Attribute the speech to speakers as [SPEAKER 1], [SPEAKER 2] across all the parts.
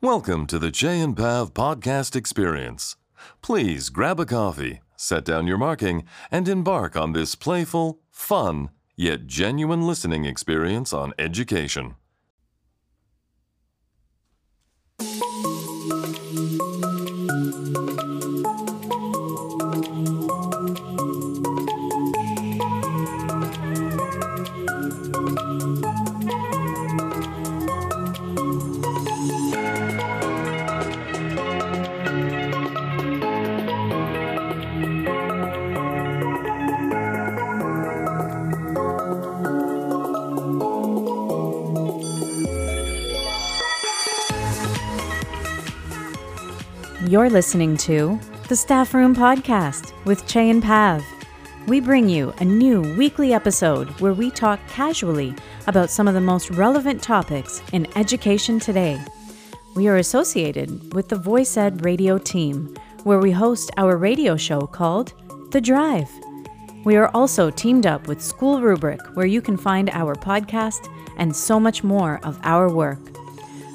[SPEAKER 1] Welcome to the Jay and Pav podcast experience. Please grab a coffee, set down your marking, and embark on this playful, fun, yet genuine listening experience on education.
[SPEAKER 2] You're listening to the Staff Room Podcast with Chey and Pav. We bring you a new weekly episode where we talk casually about some of the most relevant topics in education today. We are associated with the VoicEd radio team, where we host our radio show called The Drive. We are also teamed up with School Rubric, where you can find our podcast and so much more of our work.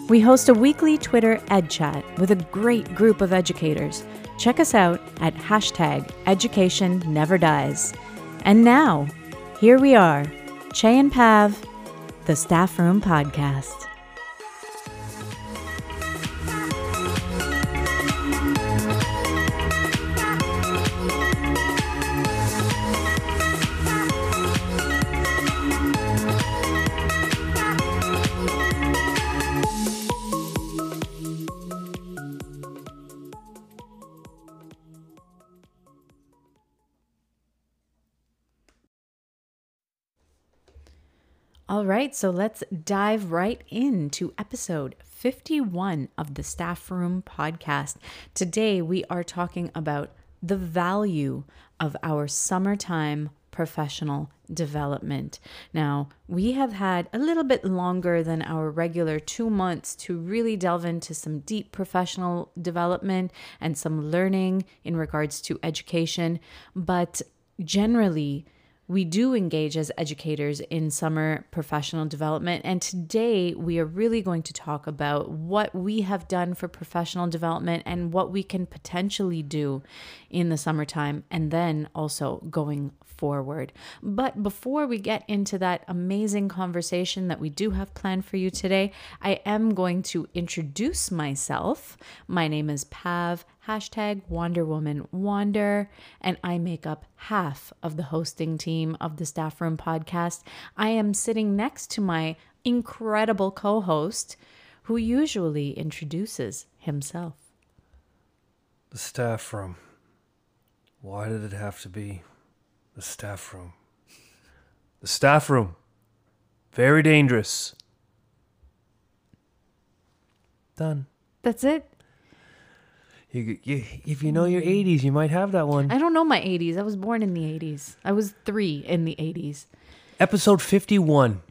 [SPEAKER 2] We host a weekly Twitter Ed Chat with a great group of educators. Check us out at hashtag Education Never Dies. And now, here we are, Chey and Pav, the Staff Room Podcast. All right, so let's dive right into episode 51 of the Staff Room podcast. Today, we are talking about the value of our summertime professional development. Now, we have had a little bit longer than our regular two months to really delve into some deep professional development and some learning in regards to education, but generally, we do engage as educators in summer professional development. And today we are really going to talk about what we have done for professional development and what we can potentially do in the summertime and then also going forward. But before we get into that amazing conversation that we do have planned for you today, I am going to introduce myself. My name is Pav, hashtag Wonder Woman Wander, and I make up half of the hosting team of the Staff Room podcast. I am sitting next to my incredible co host who usually introduces himself.
[SPEAKER 3] The staff room. Why did it have to be the staff room? The staff room. Very dangerous. Done.
[SPEAKER 2] That's it.
[SPEAKER 3] You, you, if you know your 80s, you might have that one.
[SPEAKER 2] I don't know my 80s. I was born in the 80s. I was three in the 80s.
[SPEAKER 3] Episode 51.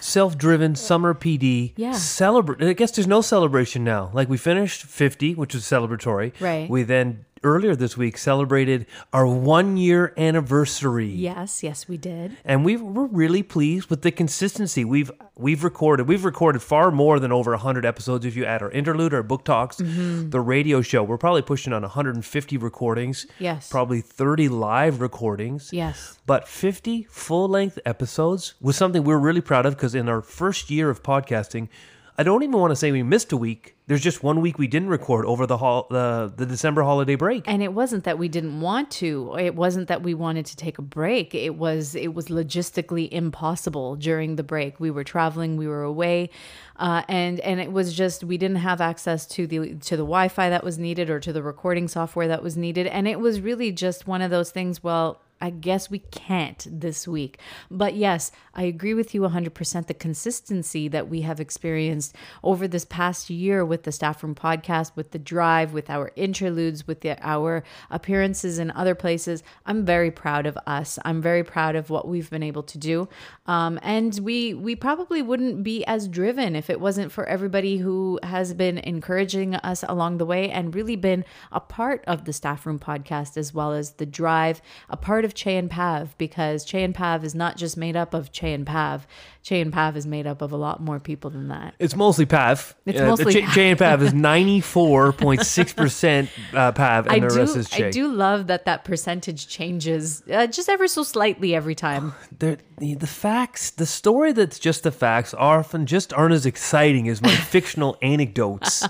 [SPEAKER 3] Self-driven summer PD.
[SPEAKER 2] Yeah.
[SPEAKER 3] Celebrate. I guess there's no celebration now. Like we finished 50, which was celebratory.
[SPEAKER 2] Right.
[SPEAKER 3] We then earlier this week celebrated our one year anniversary.
[SPEAKER 2] Yes, yes, we did.
[SPEAKER 3] and we we're really pleased with the consistency we've we've recorded. We've recorded far more than over 100 episodes if you add our interlude, our book talks,
[SPEAKER 2] Mm-hmm.
[SPEAKER 3] the radio show. We're probably pushing on 150 recordings.
[SPEAKER 2] Yes.
[SPEAKER 3] Probably 30 live recordings.
[SPEAKER 2] Yes.
[SPEAKER 3] But 50 full-length episodes was something we're really proud of because in our first year of podcasting, I don't even want to say we missed a week. There's just one week we didn't record over the hol- the, the December holiday break.
[SPEAKER 2] And it wasn't that we didn't want to. It wasn't that we wanted to take a break. It was it was logistically impossible during the break. We were traveling, we were away, uh, and and it was just we didn't have access to the to the Wi-Fi that was needed or to the recording software that was needed. And it was really just one of those things. Well, I guess we can't this week. But yes, I agree with you 100%. The consistency that we have experienced over this past year with the Staff Room podcast, with the drive, with our interludes, with the, our appearances in other places, I'm very proud of us. I'm very proud of what we've been able to do. Um, and we, we probably wouldn't be as driven if it wasn't for everybody who has been encouraging us along the way and really been a part of the Staff Room podcast as well as the drive, a part of of Chey and Pav because Chey and Pav is not just made up of Chey and Pav. Chey and Pav is made up of a lot more people than that.
[SPEAKER 3] It's mostly Pav.
[SPEAKER 2] It's
[SPEAKER 3] Uh,
[SPEAKER 2] mostly Pav.
[SPEAKER 3] And Pav is ninety four point six percent uh, Pav, and
[SPEAKER 2] I
[SPEAKER 3] the
[SPEAKER 2] do,
[SPEAKER 3] rest is J.
[SPEAKER 2] I do love that that percentage changes uh, just ever so slightly every time.
[SPEAKER 3] the the facts, the story that's just the facts, often just aren't as exciting as my fictional anecdotes.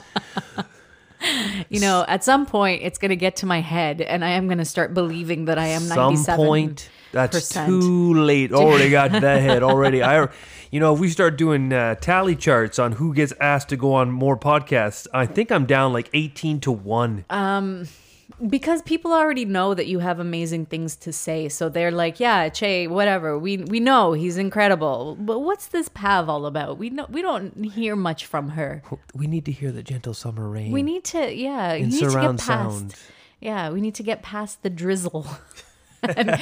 [SPEAKER 2] You know, at some point, it's going to get to my head, and I am going to start believing that I am
[SPEAKER 3] Some
[SPEAKER 2] ninety-seven.
[SPEAKER 3] point, that's too late. Already got to that head already. I, you know, if we start doing uh, tally charts on who gets asked to go on more podcasts, I think I'm down like eighteen to one.
[SPEAKER 2] Because people already know that you have amazing things to say so they're like yeah che whatever we we know he's incredible but what's this pav all about we know we don't hear much from her
[SPEAKER 3] we need to hear the gentle summer rain.
[SPEAKER 2] we need to yeah you
[SPEAKER 3] In
[SPEAKER 2] need to get past
[SPEAKER 3] sound.
[SPEAKER 2] yeah we need to get past the drizzle and,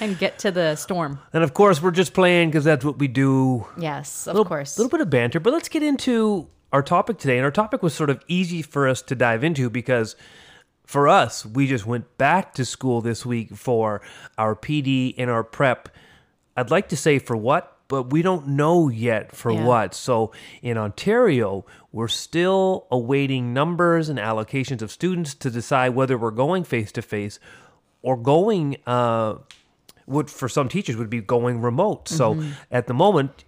[SPEAKER 2] and get to the storm
[SPEAKER 3] and of course, we're just playing because that's what we do.
[SPEAKER 2] yes of
[SPEAKER 3] little,
[SPEAKER 2] course
[SPEAKER 3] A little bit of banter, but let's get into our topic today. And our topic was sort of easy for us to dive into because for us, we just went back to school this week for our PD and our prep. I'd like to say for what, but we don't know yet for
[SPEAKER 2] Yeah.
[SPEAKER 3] what. So in Ontario, we're still awaiting numbers and allocations of students to decide whether we're going face to face or going uh, would for some teachers would be going remote. So
[SPEAKER 2] Mm-hmm.
[SPEAKER 3] at the moment,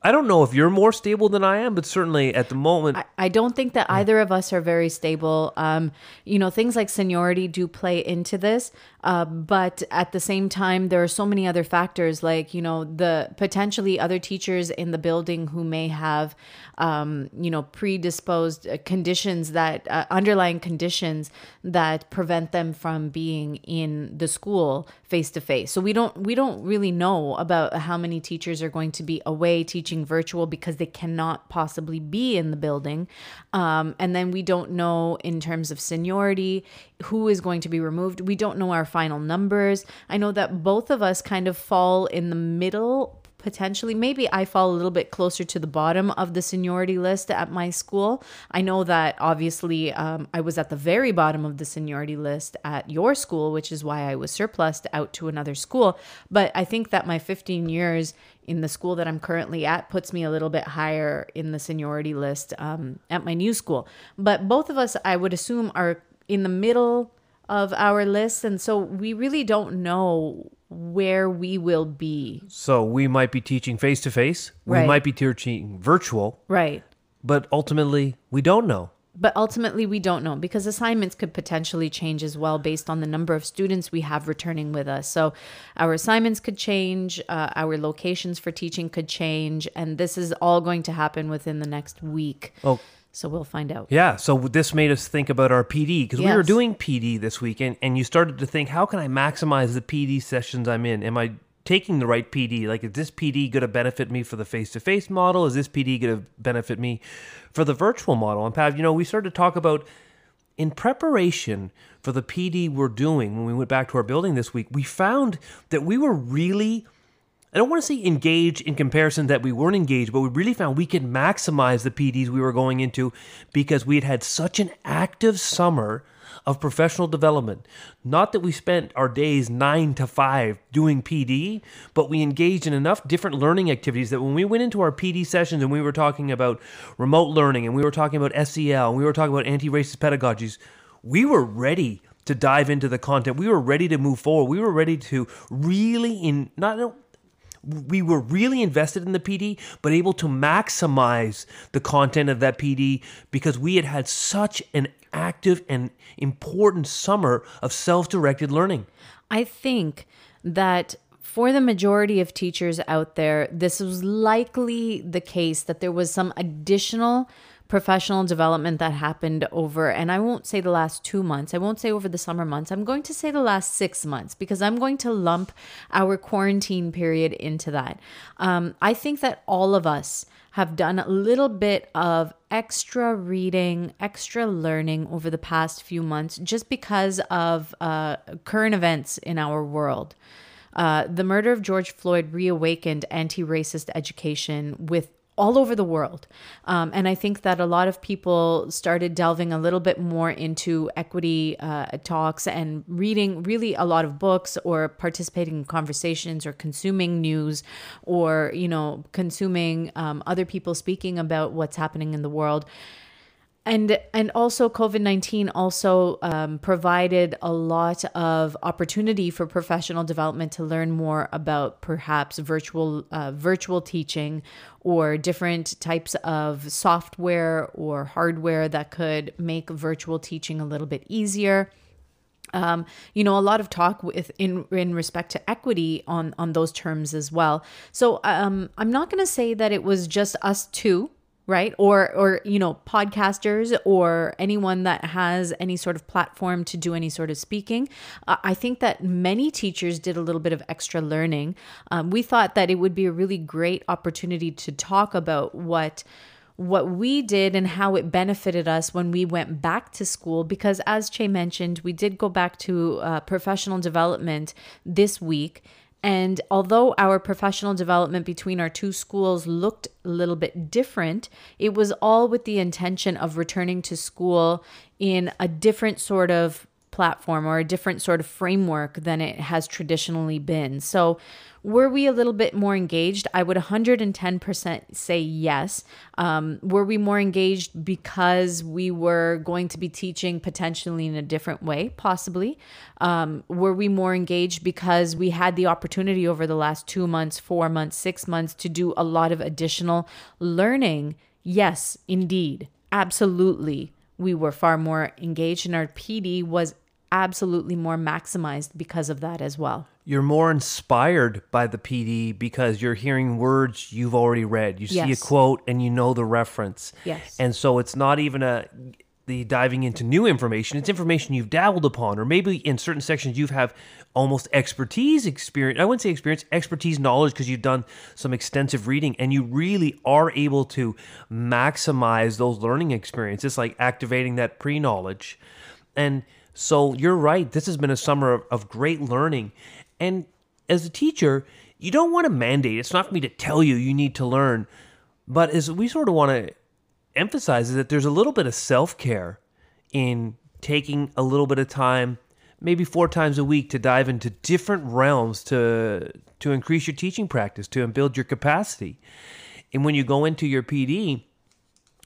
[SPEAKER 3] I don't know if you're more stable than I am, but certainly at the moment,
[SPEAKER 2] I, I don't think that either of us are very stable. Um, you know, things like seniority do play into this, uh, but at the same time, there are so many other factors, like you know, the potentially other teachers in the building who may have, um, you know, predisposed uh, conditions that uh, underlying conditions that prevent them from being in the school face to face. So we don't we don't really know about how many teachers are going to be away teaching virtual because they cannot possibly be in the building. Um, and then we don't know in terms of seniority who is going to be removed. We don't know our final numbers. I know that both of us kind of fall in the middle potentially maybe i fall a little bit closer to the bottom of the seniority list at my school. I know that obviously um, i was at the very bottom of the seniority list at your school which is why i was surplused out to another school. But i think that my 15 years in the school that i'm currently at puts me a little bit higher in the seniority list um, at my new school. But both of us i would assume are in the middle of our list. And so we really don't know where we will be
[SPEAKER 3] so we might be teaching face to face, we
[SPEAKER 2] Right.
[SPEAKER 3] might be teaching virtual,
[SPEAKER 2] right
[SPEAKER 3] but ultimately, we don't know.
[SPEAKER 2] But ultimately, we don't know because assignments could potentially change as well based on the number of students we have returning with us. So, our assignments could change, uh, our locations for teaching could change, and this is all going to happen within the next week.
[SPEAKER 3] Oh.
[SPEAKER 2] So, we'll find out.
[SPEAKER 3] Yeah, so this made us think about our PD because we were doing PD this week, and, and you started to think, how can I maximize the PD sessions I'm in? Am I taking the right PD? Like, is this PD going to benefit me for the face to face model? Is this PD going to benefit me for the virtual model? And Pav, you know, we started to talk about in preparation for the PD we're doing when we went back to our building this week, we found that we were really I don't want to say engaged in comparison that we weren't engaged, but we really found we could maximize the PDs we were going into because we had had such an active summer of professional development. Not that we spent our days nine to five doing PD, but we engaged in enough different learning activities that when we went into our PD sessions and we were talking about remote learning and we were talking about SEL and we were talking about anti racist pedagogies, we were ready to dive into the content. We were ready to move forward. We were ready to really in not we were really invested in the PD, but able to maximize the content of that PD because we had had such an active and important summer of self directed learning.
[SPEAKER 2] I think that for the majority of teachers out there, this was likely the case that there was some additional professional development that happened over, and I won't say the last two months, I won't say over the summer months, I'm going to say the last six months because I'm going to lump our quarantine period into that. Um, I think that all of us have done a little bit of extra reading, extra learning over the past few months just because of uh, current events in our world. Uh, the murder of George Floyd reawakened anti racist education with all over the world. Um, and I think that a lot of people started delving a little bit more into equity uh, talks and reading really a lot of books or participating in conversations or consuming news or, you know, consuming um, other people speaking about what's happening in the world and and also COVID nineteen also um, provided a lot of opportunity for professional development to learn more about perhaps virtual uh, virtual teaching or different types of software or hardware that could make virtual teaching a little bit easier. Um, you know, a lot of talk with in in respect to equity on on those terms as well. So um, I'm not going to say that it was just us two right? Or or you know podcasters or anyone that has any sort of platform to do any sort of speaking. Uh, i think that many teachers did a little bit of extra learning. Um, we thought that it would be a really great opportunity to talk about what what we did and how it benefited us when we went back to school because as che mentioned we did go back to uh, professional development this week and although our professional development between our two schools looked a little bit different, it was all with the intention of returning to school in a different sort of platform or a different sort of framework than it has traditionally been. So, were we a little bit more engaged? I would 110% say yes. Um, were we more engaged because we were going to be teaching potentially in a different way? Possibly. Um, were we more engaged because we had the opportunity over the last two months, four months, six months to do a lot of additional learning? Yes, indeed. Absolutely. We were far more engaged, and our PD was absolutely more maximized because of that as well.
[SPEAKER 3] You're more inspired by the PD because you're hearing words you've already read. You see
[SPEAKER 2] Yes.
[SPEAKER 3] a quote and you know the reference.
[SPEAKER 2] Yes.
[SPEAKER 3] And so it's not even a the diving into new information. It's information you've dabbled upon, or maybe in certain sections you have almost expertise experience. I wouldn't say experience, expertise knowledge because you've done some extensive reading and you really are able to maximize those learning experiences, like activating that pre knowledge. And so you're right. This has been a summer of, of great learning. And as a teacher, you don't want to mandate. It's not for me to tell you you need to learn. But as we sort of want to emphasize is that there's a little bit of self-care in taking a little bit of time, maybe four times a week to dive into different realms to to increase your teaching practice, to build your capacity. And when you go into your PD,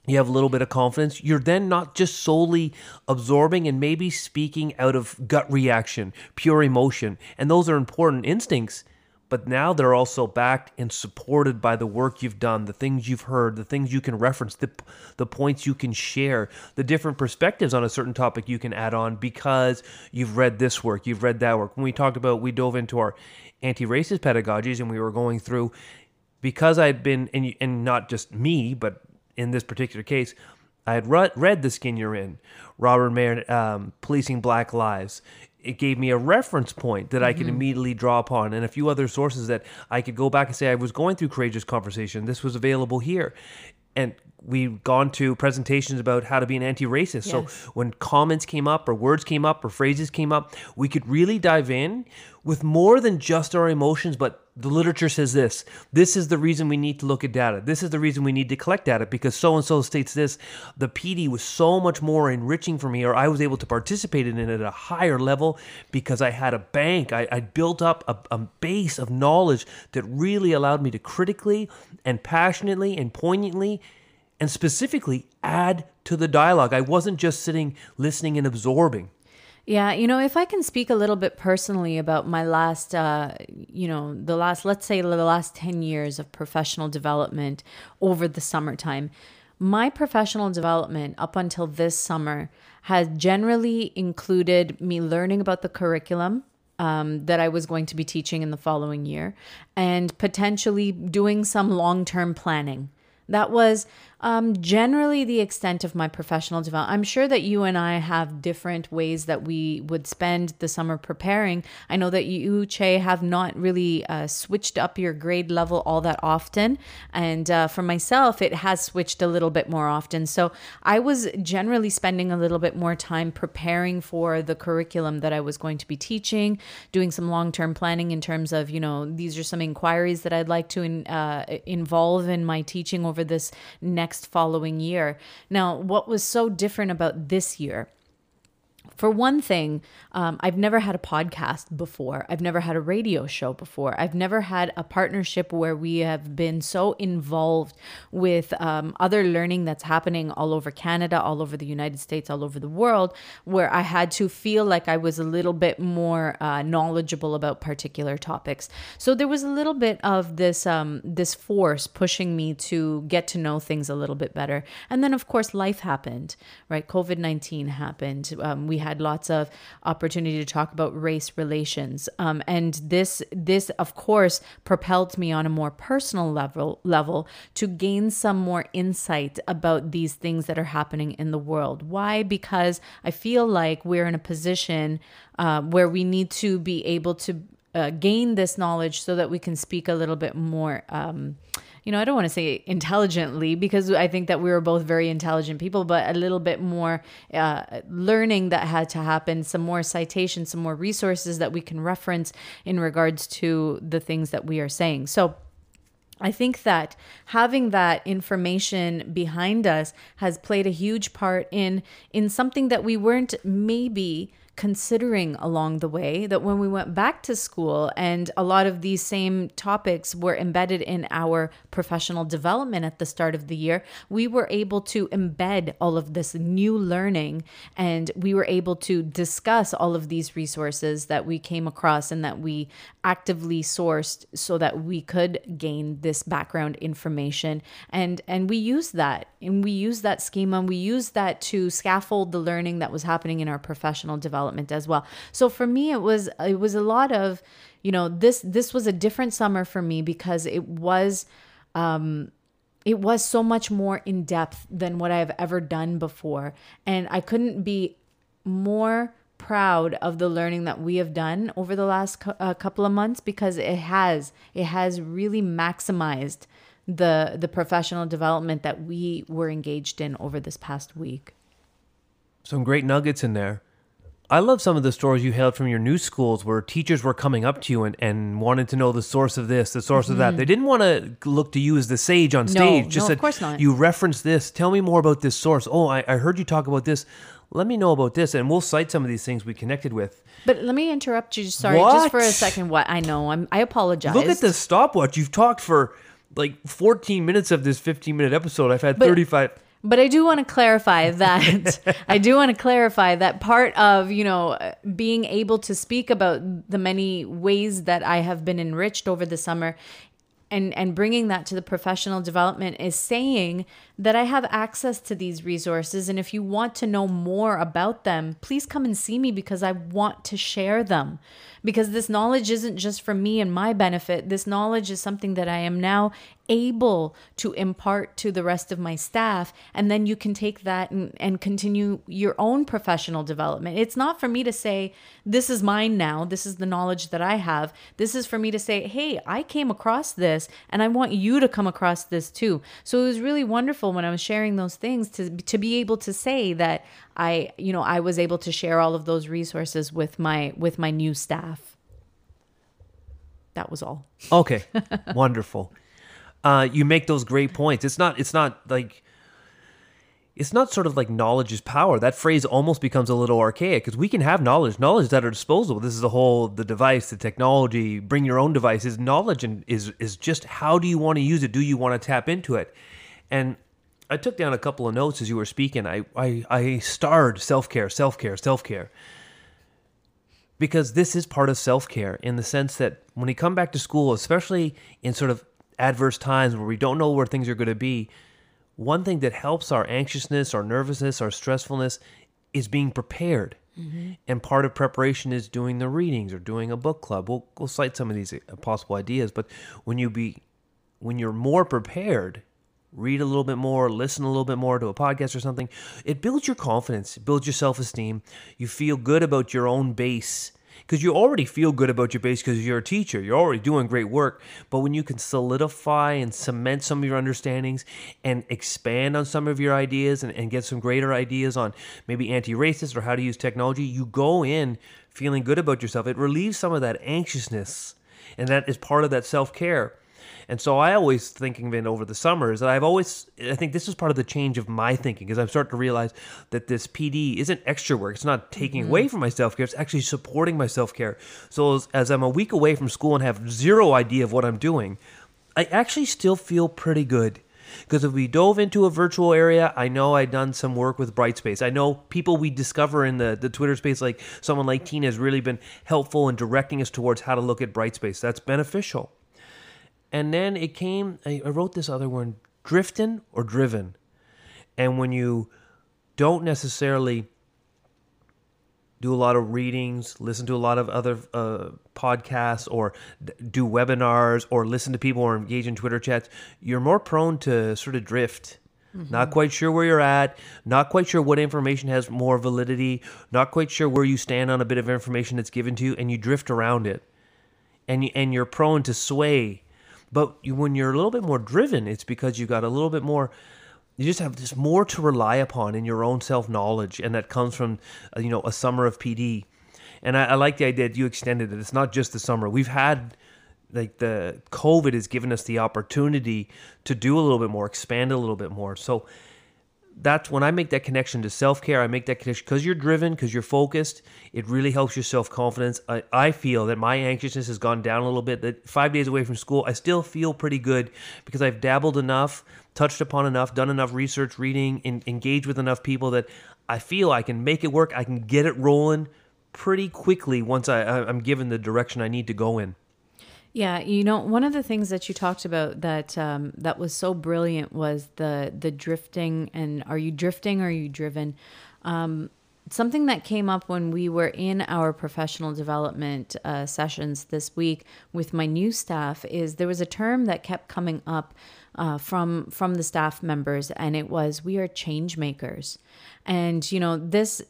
[SPEAKER 3] you have a little bit of confidence. You're then not just solely absorbing and maybe speaking out of gut reaction, pure emotion. And those are important instincts, but now they're also backed and supported by the work you've done, the things you've heard, the things you can reference, the, the points you can share, the different perspectives on a certain topic you can add on because you've read this work, you've read that work. When we talked about, we dove into our anti racist pedagogies and we were going through because I'd been, and, and not just me, but in this particular case, I had read, The Skin You're In, Robyn Maynard, um, Policing Black Lives. It gave me a reference point that I could immediately draw upon and a few other sources that I could go back and say, I was going through Courageous Conversation. This was available here. And we've gone to presentations about how to be an anti racist. So when comments came up or words came up or phrases came up, we could really dive in with more than just our emotions, but the literature says this. This is the reason we need to look at data. This is the reason we need to collect data because so and so states this. The PD was so much more enriching for me, or I was able to participate in it at a higher level because I had a bank. I, I built up a, a base of knowledge that really allowed me to critically and passionately and poignantly and specifically add to the dialogue. I wasn't just sitting, listening, and absorbing.
[SPEAKER 2] Yeah, you know, if I can speak a little bit personally about my last, uh, you know, the last, let's say the last 10 years of professional development over the summertime, my professional development up until this summer has generally included me learning about the curriculum um, that I was going to be teaching in the following year and potentially doing some long term planning. That was Um, generally, the extent of my professional development. I'm sure that you and I have different ways that we would spend the summer preparing. I know that you, Chey, have not really uh, switched up your grade level all that often. And uh, for myself, it has switched a little bit more often. So I was generally spending a little bit more time preparing for the curriculum that I was going to be teaching, doing some long term planning in terms of, you know, these are some inquiries that I'd like to in, uh, involve in my teaching over this next following year. Now, what was so different about this year? For one thing, um, I've never had a podcast before. I've never had a radio show before. I've never had a partnership where we have been so involved with um, other learning that's happening all over Canada, all over the United States, all over the world, where I had to feel like I was a little bit more uh, knowledgeable about particular topics. So there was a little bit of this um, this force pushing me to get to know things a little bit better. And then, of course, life happened. Right, COVID nineteen happened. Um, we had lots of opportunity to talk about race relations. Um, and this this of course propelled me on a more personal level level to gain some more insight about these things that are happening in the world. Why? Because I feel like we're in a position uh, where we need to be able to uh, gain this knowledge so that we can speak a little bit more. Um, you know, I don't want to say intelligently because I think that we were both very intelligent people, but a little bit more uh, learning that had to happen, some more citations, some more resources that we can reference in regards to the things that we are saying. So, I think that having that information behind us has played a huge part in in something that we weren't maybe considering along the way that when we went back to school and a lot of these same topics were embedded in our professional development at the start of the year, we were able to embed all of this new learning and we were able to discuss all of these resources that we came across and that we actively sourced so that we could gain this background information. And and we use that and we use that schema and we use that to scaffold the learning that was happening in our professional development as well so for me it was it was a lot of you know this this was a different summer for me because it was um it was so much more in depth than what I've ever done before and I couldn't be more proud of the learning that we have done over the last cu- uh, couple of months because it has it has really maximized the the professional development that we were engaged in over this past week.
[SPEAKER 3] Some great nuggets in there. I love some of the stories you held from your new schools where teachers were coming up to you and, and wanted to know the source of this, the source mm-hmm. of that. They didn't want to look to you as the sage on stage.
[SPEAKER 2] No,
[SPEAKER 3] Just
[SPEAKER 2] no,
[SPEAKER 3] said,
[SPEAKER 2] of course not.
[SPEAKER 3] You reference this. Tell me more about this source. Oh, I, I heard you talk about this. Let me know about this. And we'll cite some of these things we connected with.
[SPEAKER 2] But let me interrupt you. Sorry,
[SPEAKER 3] What?
[SPEAKER 2] just for a second. What I know, I'm, I apologize.
[SPEAKER 3] Look at the stopwatch. You've talked for like 14 minutes of this 15 minute episode. I've had 35.
[SPEAKER 2] But I do want to clarify that I do want to clarify that part of, you know, being able to speak about the many ways that I have been enriched over the summer and and bringing that to the professional development is saying that I have access to these resources and if you want to know more about them, please come and see me because I want to share them. Because this knowledge isn't just for me and my benefit. This knowledge is something that I am now able to impart to the rest of my staff. And then you can take that and, and continue your own professional development. It's not for me to say, this is mine now. This is the knowledge that I have. This is for me to say, hey, I came across this and I want you to come across this too. So it was really wonderful when I was sharing those things to, to be able to say that I, you know, I was able to share all of those resources with my with my new staff. That was all.
[SPEAKER 3] Okay, wonderful. Uh, you make those great points. It's not. It's not like. It's not sort of like knowledge is power. That phrase almost becomes a little archaic because we can have knowledge, knowledge is at our disposal. This is the whole the device, the technology. Bring your own devices. Knowledge and is is just how do you want to use it? Do you want to tap into it? And I took down a couple of notes as you were speaking. I I, I starred self care, self care, self care because this is part of self care in the sense that when we come back to school, especially in sort of adverse times where we don't know where things are going to be, one thing that helps our anxiousness, our nervousness, our stressfulness is being prepared. And part of preparation is doing the readings or doing a book club. We'll, we'll cite some of these uh, possible ideas, but when you be when you're more prepared, read a little bit more, listen a little bit more to a podcast or something, it builds your confidence, builds your self esteem. You feel good about your own base because you already feel good about your base because you're a teacher. You're already doing great work. But when you can solidify and cement some of your understandings and expand on some of your ideas and, and get some greater ideas on maybe anti racist or how to use technology, you go in feeling good about yourself. It relieves some of that anxiousness. And that is part of that self care. And so I always thinking of it over the summers that I've always I think this is part of the change of my thinking because I'm starting to realize that this PD isn't extra work. It's not taking mm-hmm. away from my self care. It's actually supporting my self care. So as, as I'm a week away from school and have zero idea of what I'm doing, I actually still feel pretty good. Because if we dove into a virtual area, I know I'd done some work with Brightspace. I know people we discover in the, the Twitter space, like someone like Tina, has really been helpful in directing us towards how to look at Brightspace. That's beneficial. And then it came, I, wrote this other one, drifting or driven. And when you don't necessarily do a lot of readings, listen to a lot of other uh, podcasts, or d- do webinars, or listen to people or engage in Twitter chats, you're more prone to sort of drift. Mm-hmm. Not quite sure where you're at, not quite sure what information has more validity, not quite sure where you stand on a bit of information that's given to you, and you drift around it. And, you, and you're prone to sway but you, when you're a little bit more driven, it's because you got a little bit more. You just have this more to rely upon in your own self knowledge, and that comes from uh, you know a summer of PD. And I, I like the idea that you extended it. It's not just the summer. We've had like the COVID has given us the opportunity to do a little bit more, expand a little bit more. So that's when I make that connection to self care. I make that connection because you're driven, because you're focused. It really helps your self confidence. I, I feel that my anxiousness has gone down a little bit. That five days away from school, I still feel pretty good because I've dabbled enough, touched upon enough, done enough research, reading, in, engaged with enough people that I feel I can make it work. I can get it rolling pretty quickly once I, I'm given the direction I need to go in.
[SPEAKER 2] Yeah, you know, one of the things that you talked about that um, that was so brilliant was the the drifting and are you drifting or are you driven? Um, something that came up when we were in our professional development uh, sessions this week with my new staff is there was a term that kept coming up uh, from from the staff members, and it was we are change makers, and you know this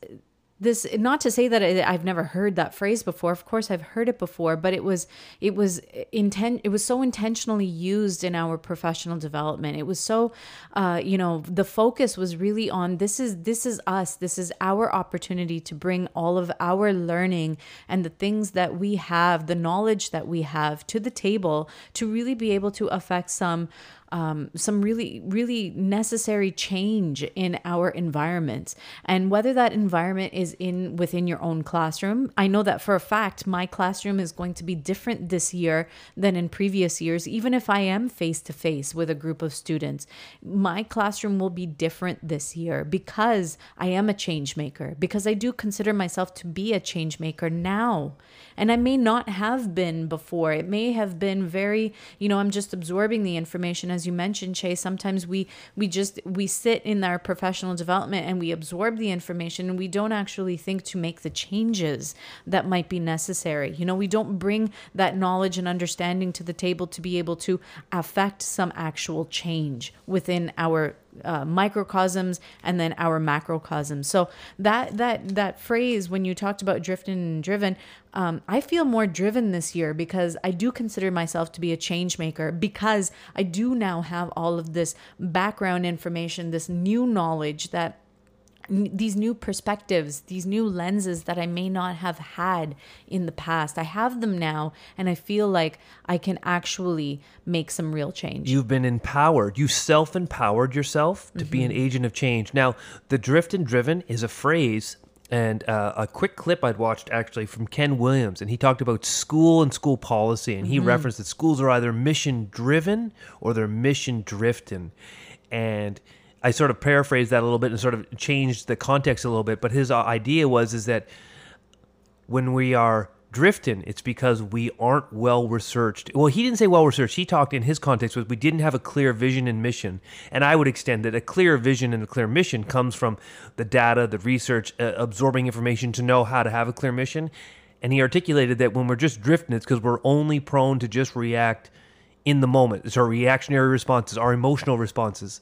[SPEAKER 2] this not to say that I, have never heard that phrase before. Of course i've heard it before but it was it was intent it was so intentionally used in our professional development. It was so uh, you know the focus was really on this is this is us. This is our opportunity to bring all of our learning and the things that we have the knowledge that we have to the table to really be able to affect some um, some really, really necessary change in our environment. And whether that environment is in within your own classroom, I know that for a fact my classroom is going to be different this year than in previous years, even if I am face to face with a group of students. My classroom will be different this year because I am a change maker, because I do consider myself to be a change maker now. And I may not have been before. It may have been very, you know, I'm just absorbing the information as you mentioned, Chase. Sometimes we we just we sit in our professional development and we absorb the information and we don't actually think to make the changes that might be necessary. You know, we don't bring that knowledge and understanding to the table to be able to affect some actual change within our uh, microcosms and then our macrocosms. So that that that phrase when you talked about drifting and driven, um, I feel more driven this year because I do consider myself to be a change maker because I do now have all of this background information, this new knowledge that these new perspectives, these new lenses that I may not have had in the past. I have them now, and I feel like I can actually make some real change.
[SPEAKER 3] You've been empowered. You self empowered yourself to mm-hmm. be an mm-hmm. agent of change. Now, the drift and driven is a phrase and uh, a quick clip I'd watched actually from Ken Williams, and he talked about school and school policy, and he mm-hmm. referenced that schools are either mission driven or they're mission drifting, and I sort of paraphrased that a little bit and sort of changed the context a little bit. But his uh, idea was is that when we are drifting, it's because we aren't well researched. Well, he didn't say well researched. He talked in his context was we didn't have a clear vision and mission. And I would extend that a clear vision and a clear mission comes from the data, the research, uh, absorbing information to know how to have a clear mission. And he articulated that when we're just drifting, it's because we're only prone to just react in the moment. It's our reactionary responses, our emotional responses.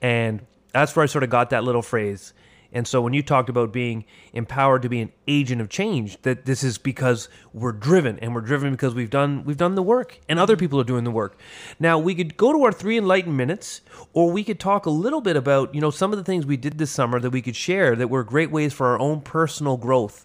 [SPEAKER 3] And that's where I sort of got that little phrase. And so when you talked about being empowered to be an agent of change, that this is because we're driven and we're driven because we've done we've done the work and other people are doing the work. Now we could go to our three enlightened minutes or we could talk a little bit about, you know, some of the things we did this summer that we could share that were great ways for our own personal growth.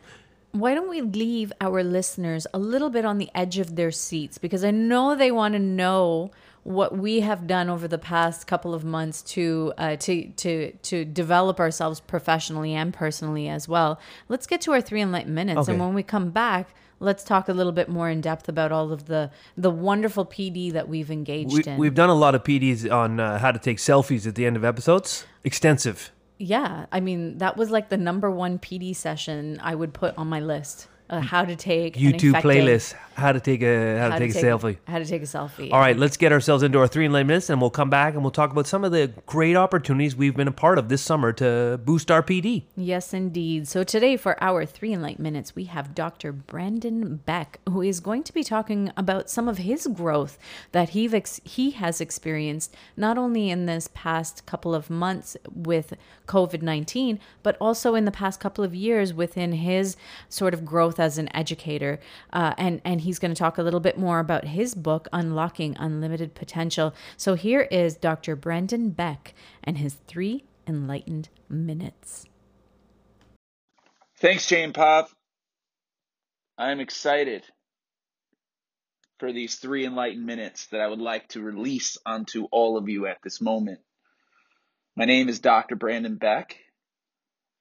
[SPEAKER 2] Why don't we leave our listeners a little bit on the edge of their seats because I know they want to know what we have done over the past couple of months to uh, to to to develop ourselves professionally and personally as well. Let's get to our three enlightened minutes,
[SPEAKER 3] Okay.
[SPEAKER 2] and when we come back, let's talk a little bit more in depth about all of the the wonderful PD that we've engaged
[SPEAKER 3] We,
[SPEAKER 2] in.
[SPEAKER 3] we've done a lot of PDs on uh, how to take selfies at the end of episodes. Extensive.
[SPEAKER 2] Yeah, I mean that was like the number one PD session I would put on my list. Uh, how to take
[SPEAKER 3] YouTube playlist. How to take a how, to take a selfie.
[SPEAKER 2] How to take a selfie.
[SPEAKER 3] All right, let's get ourselves into our three enlightened minutes, and we'll come back and we'll talk about some of the great opportunities we've been a part of this summer to boost our PD.
[SPEAKER 2] Yes, indeed. So today, for our three enlightened minutes, we have Dr. Brandon Beck, who is going to be talking about some of his growth that he ex- he has experienced not only in this past couple of months with COVID nineteen, but also in the past couple of years within his sort of growth as an educator. Uh, and and he's going to talk a little bit more about his book, Unlocking Unlimited Potential. So here is Dr. Brandon Beck and his three enlightened minutes.
[SPEAKER 4] Thanks, Jane Pop. I'm excited for these three enlightened minutes that I would like to release onto all of you at this moment. My name is Dr. Brandon Beck.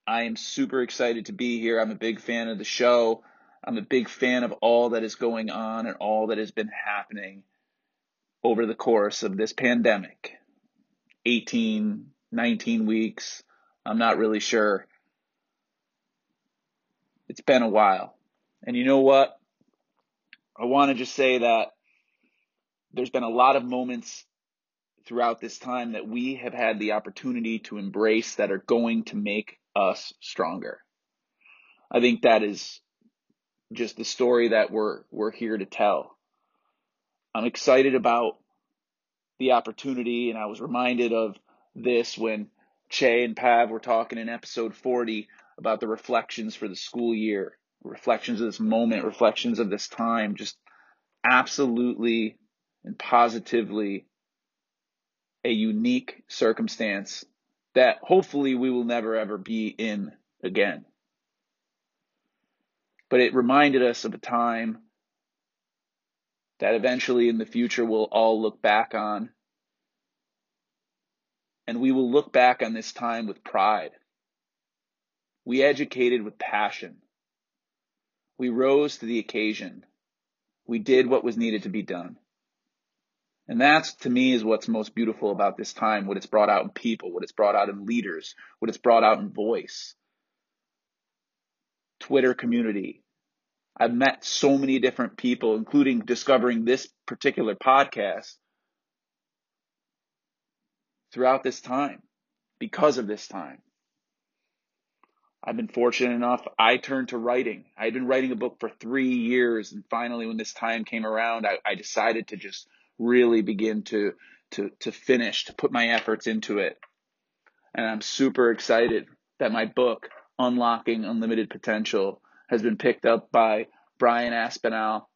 [SPEAKER 4] I am super excited to be here. I'm a big fan of the show. I'm a big fan of all that is going on and all that has been happening over the course of this pandemic 18, 19 weeks. I'm not really sure. It's been a while. And you know what? I want to just say that there's been a lot of moments throughout this time that we have had the opportunity to embrace that are going to make us stronger. I think that is just the story that we're we're here to tell. I'm excited about the opportunity and I was reminded of this when Chey and Pav were talking in episode 40 about the reflections for the school year, reflections of this moment, reflections of this time, just absolutely and positively a unique circumstance that hopefully we will never ever be in again. But it reminded us of a time that eventually in the future we'll all look back on. And we will look back on this time with pride. We educated with passion. We rose to the occasion. We did what was needed to be done. And that's to me is what's most beautiful about this time, what it's brought out in people, what it's brought out in leaders, what it's brought out in voice. Twitter community. I've met so many different people, including discovering this particular podcast throughout this time because of this time. I've been fortunate enough. I turned to writing. I had been writing a book for three years, and finally, when this time came around, I, I decided to just really begin to to to finish, to put my efforts into it. And I'm super excited that my book, Unlocking Unlimited Potential, has been picked up by Brian Aspinall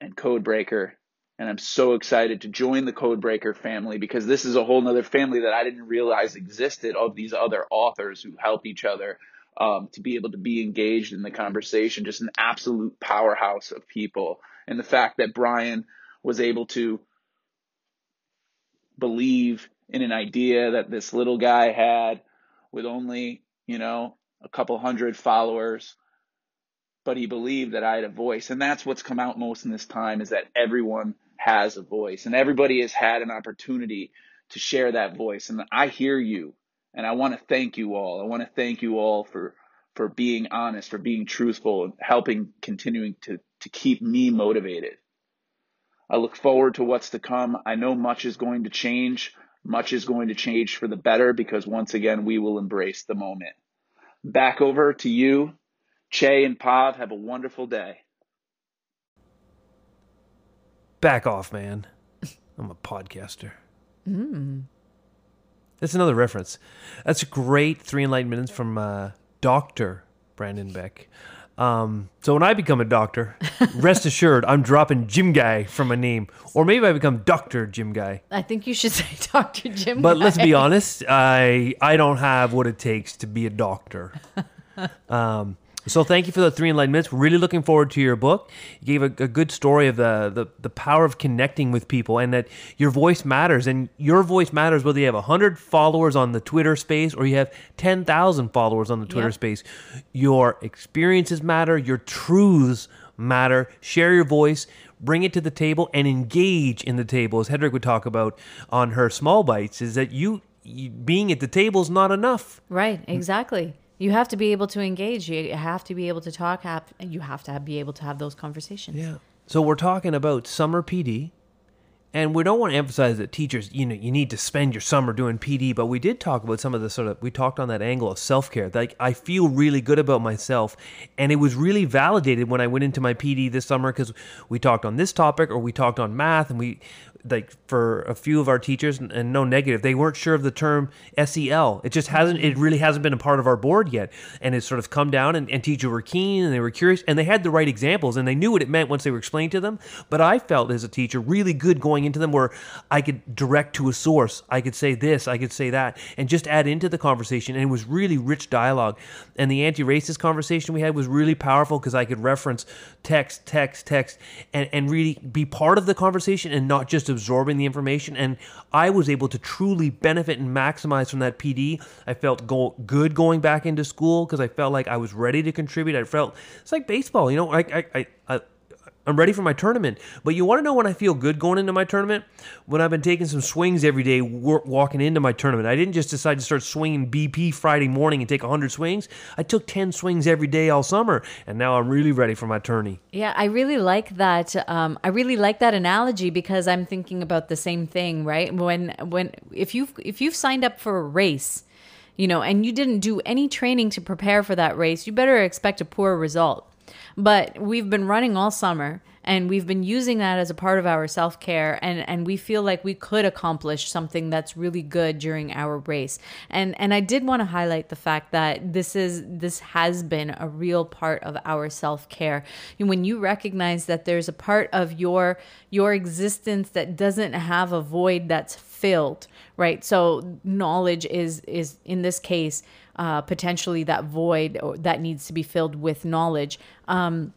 [SPEAKER 4] and Codebreaker. And I'm so excited to join the Codebreaker family because this is a whole nother family that I didn't realize existed of these other authors who help each other um, to be able to be engaged in the conversation. Just an absolute powerhouse of people. And the fact that Brian was able to believe in an idea that this little guy had with only, you know, a couple hundred followers, but he believed that I had a voice. And that's what's come out most in this time is that everyone has a voice and everybody has had an opportunity to share that voice. And I hear you and I want to thank you all. I want to thank you all for for being honest, for being truthful and helping continuing to to keep me motivated. I look forward to what's to come. I know much is going to change. Much is going to change for the better because once again, we will embrace the moment. Back over to you. Chey and Pav, have a wonderful day.
[SPEAKER 3] Back off, man. I'm a podcaster. That's another reference. That's a great three enlightened minutes from uh, Doctor Brandon Beck. Um, so when I become a doctor, rest assured, I'm dropping Jim Guy from my name, or maybe I become Doctor Jim Guy.
[SPEAKER 2] I think you should say Dr. Jim.
[SPEAKER 3] But let's be honest, I I don't have what it takes to be a doctor. Um, so thank you for the three enlightened minutes. We're really looking forward to your book. You gave a, a good story of the, the the power of connecting with people and that your voice matters. And your voice matters whether you have hundred followers on the Twitter space or you have ten thousand followers on the Twitter
[SPEAKER 2] Yep.
[SPEAKER 3] space. Your experiences matter. Your truths matter. Share your voice. Bring it to the table and engage in the table, as Hedreich would talk about on her small bites. Is that you, you being at the table is not enough.
[SPEAKER 2] Right, exactly. You have to be able to engage. You have to be able to talk. Have, you have to have, be able to have those conversations.
[SPEAKER 3] Yeah. So we're talking about summer PD, and we don't want to emphasize that teachers, you know, you need to spend your summer doing PD, but we did talk about some of the sort of we talked on that angle of self care. Like I feel really good about myself, and it was really validated when I went into my PD this summer because we talked on this topic or we talked on math, and we like for a few of our teachers and, and no negative. They weren't sure of the term SEL it just hasn't it really hasn't been a part of our board yet. And it's sort of come down and, and teachers were keen and they were curious and they had the right examples and they knew what it meant once they were explained to them. But i felt as a teacher really good going into them where i could direct to a source. I could say this i could say that and just add into the conversation. And it was really rich dialogue. And the anti-racist conversation we had was really powerful because i could reference text text text and, and really be part of the conversation and not just absorbing the information and i was able to truly benefit and maximize from that pd i felt go- good going back into school because i felt like i was ready to contribute. I felt it's like baseball you know i i, I, I I'm ready for my tournament. But you want to know when I feel good going into my tournament? When I've been taking some swings every day walking into my tournament. I didn't just decide to start swinging BP Friday morning and take 100 swings. I took 10 swings every day all summer, and now I'm really ready for my tourney.
[SPEAKER 2] Yeah, I really like that. Um, I really like that analogy because I'm thinking about the same thing, right? When when if you if you've signed up for a race, you know, and you didn't do any training to prepare for that race, you better expect a poor result. But we've been running all summer and we've been using that as a part of our self-care and and we feel like we could accomplish something that's really good during our race. And and I did want to highlight the fact that this is this has been a real part of our self-care. When you recognize that there's a part of your your existence that doesn't have a void that's filled, right? So knowledge is is in this case uh, potentially that void that needs to be filled with knowledge. Um,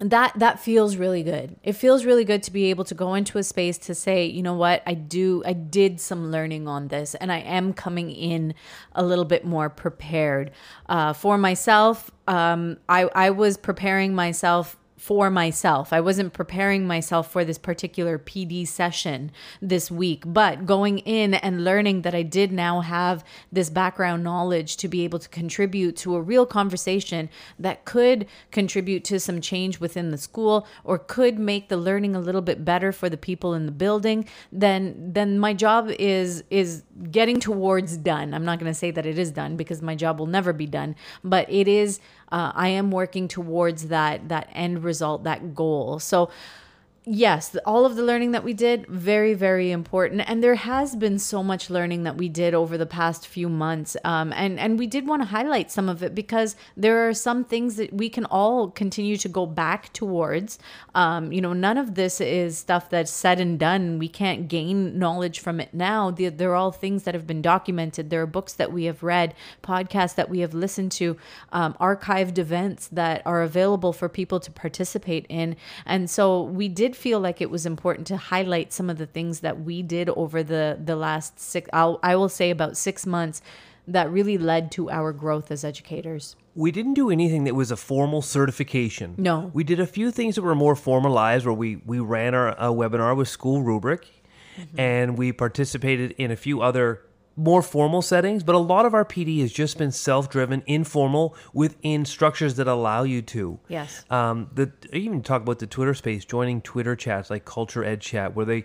[SPEAKER 2] that that feels really good. It feels really good to be able to go into a space to say, you know what, I do I did some learning on this and I am coming in a little bit more prepared. Uh, for myself, um, I, I was preparing myself for myself. I wasn't preparing myself for this particular PD session this week, but going in and learning that I did now have this background knowledge to be able to contribute to a real conversation that could contribute to some change within the school or could make the learning a little bit better for the people in the building, then then my job is is getting towards done. I'm not going to say that it is done because my job will never be done, but it is uh, I am working towards that that end result, that goal. So yes, all of the learning that we did, very, very important. And there has been so much learning that we did over the past few months. Um, and, and we did want to highlight some of it because there are some things that we can all continue to go back towards. Um, you know, none of this is stuff that's said and done. We can't gain knowledge from it now. They're, they're all things that have been documented. There are books that we have read, podcasts that we have listened to, um, archived events that are available for people to participate in. And so we did feel like it was important to highlight some of the things that we did over the the last six I'll, I will say about 6 months that really led to our growth as educators.
[SPEAKER 3] We didn't do anything that was a formal certification.
[SPEAKER 2] No.
[SPEAKER 3] We did a few things that were more formalized where we, we ran our a webinar with School Rubric mm-hmm. and we participated in a few other more formal settings, but a lot of our PD has just been self driven, informal, within structures that allow you to.
[SPEAKER 2] Yes.
[SPEAKER 3] Um, the even talk about the Twitter space, joining Twitter chats like Culture Ed Chat, where they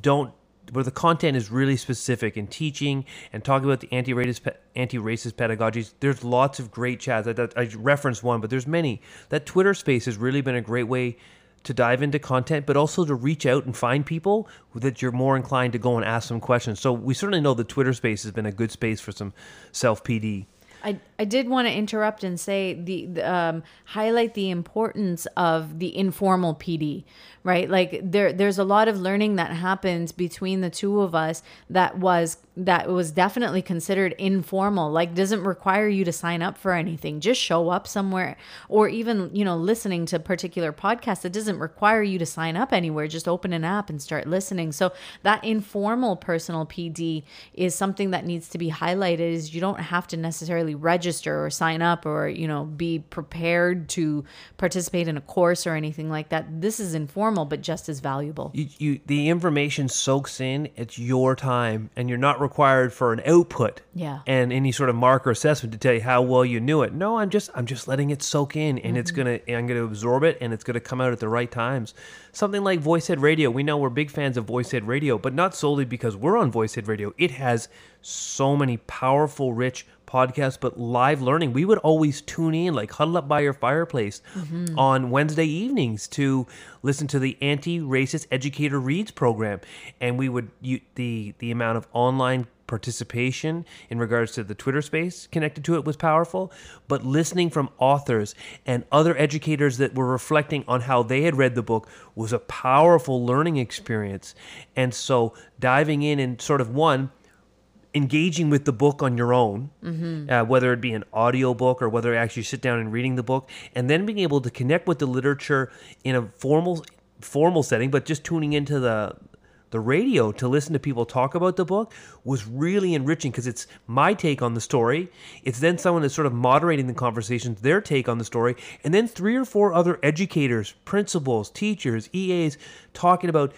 [SPEAKER 3] don't where the content is really specific in teaching and talking about the anti-racist anti-racist pedagogies. There's lots of great chats. I, I referenced one, but there's many. That Twitter space has really been a great way to dive into content, but also to reach out and find people that you're more inclined to go and ask some questions. So we certainly know the Twitter space has been a good space for some self PD.
[SPEAKER 2] I, I did want to interrupt and say the, the um, highlight the importance of the informal PD, right? Like there there's a lot of learning that happens between the two of us that was that was definitely considered informal. Like doesn't require you to sign up for anything. Just show up somewhere or even, you know, listening to particular podcasts. It doesn't require you to sign up anywhere. Just open an app and start listening. So that informal personal PD is something that needs to be highlighted is you don't have to necessarily register or sign up or, you know, be prepared to participate in a course or anything like that. This is informal but just as valuable.
[SPEAKER 3] You, you the information soaks in. It's your time, and you're not required for an output.
[SPEAKER 2] Yeah.
[SPEAKER 3] And any sort of marker assessment to tell you how well you knew it. No, I'm just I'm just letting it soak in, and it's mm-hmm. gonna I'm gonna absorb it, and it's gonna come out at the right times. Something like VoicEd Radio. We know we're big fans of VoicEd Radio, but not solely because we're on VoicEd Radio. It has so many powerful, rich podcasts, but live learning. We would always tune in, like huddle up by your fireplace mm-hmm. on Wednesday evenings to listen to the anti-racist educator reads program, and we would you, the the amount of online participation in regards to the Twitter space connected to it was powerful, but listening from authors and other educators that were reflecting on how they had read the book was a powerful learning experience. And so diving in and sort of one engaging with the book on your own, uh, whether it be an audio book or whether you actually sit down and reading the book, and then being able to connect with the literature in a formal formal setting, but just tuning into the the radio to listen to people talk about the book was really enriching because it's my take on the story. It's then someone that's sort of moderating the conversations, their take on the story, and then three or four other educators, principals, teachers, EAs talking about